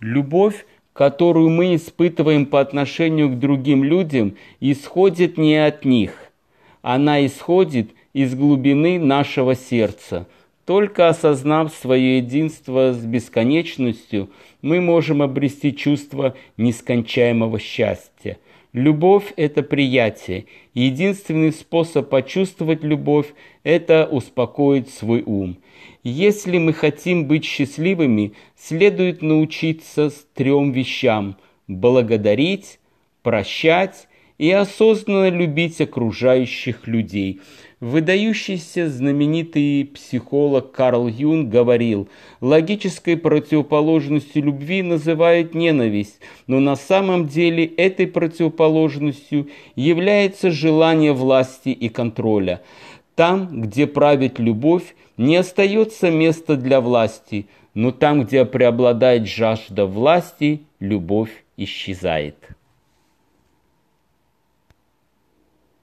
Любовь, которую мы испытываем по отношению к другим людям, исходит не от них. Она исходит из глубины нашего сердца. Только осознав свое единство с бесконечностью, мы можем обрести чувство нескончаемого счастья – Любовь – это приятие. Единственный способ почувствовать любовь – это успокоить свой ум. Если мы хотим быть счастливыми, следует научиться трем вещам – благодарить, прощать и осознанно любить окружающих людей – Выдающийся знаменитый психолог Карл Юн говорил, логической противоположностью любви называют ненависть, но на самом деле этой противоположностью является желание власти и контроля. Там, где правит любовь, не остается места для власти, но там, где преобладает жажда власти, любовь исчезает.